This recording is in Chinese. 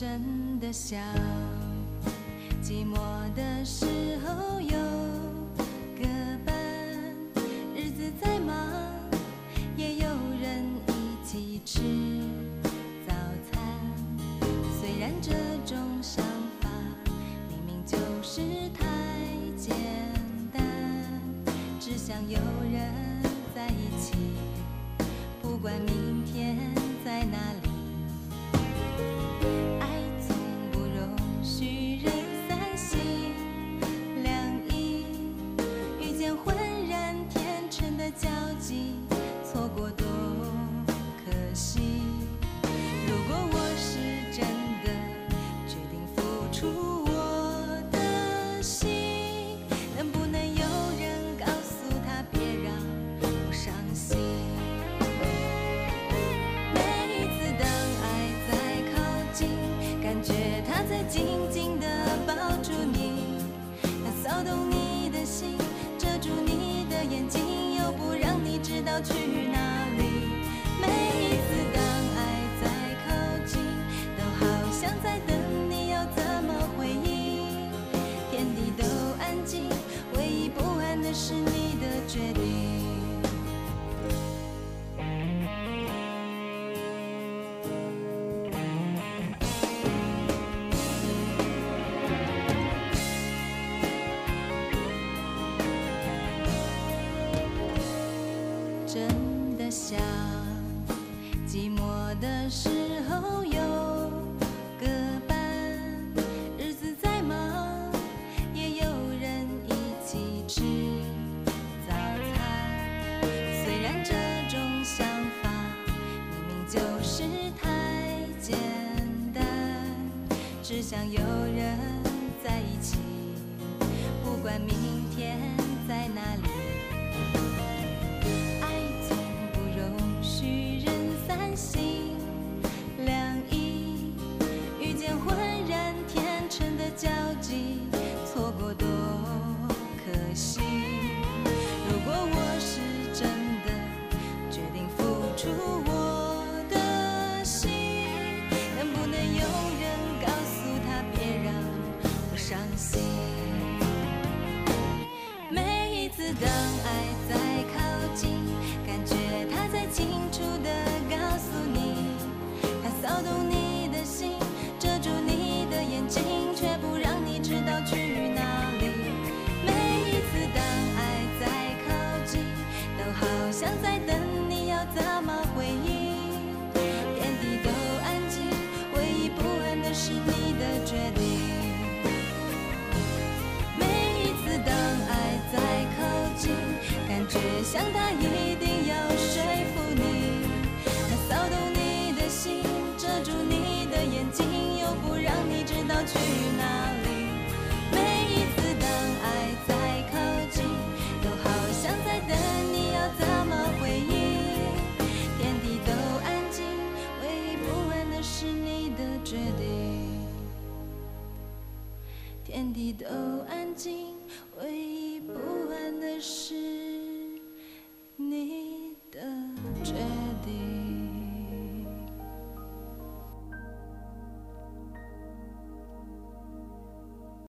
真的想，寂寞的时候有个伴，日子再忙，也有人一起吃早餐。虽然这种想法明明就是太简单，只想有人在一起，不管明天要去时候有个伴日子再忙也有人一起吃早餐。虽然这种想法明明就是太简单只想有人在一起不管明天出我的心能不能有人告诉他别让我伤心？每一次当爱在靠近感觉他在清楚的告诉你他骚动你感觉像他一定要说服你，他骚动你的心，遮住你的眼睛，又不让你知道去哪里。每一次当爱在靠近，都好像在等你要怎么回应。天地都安静，唯一不安的是你的决定。天地都安静，唯一不安的是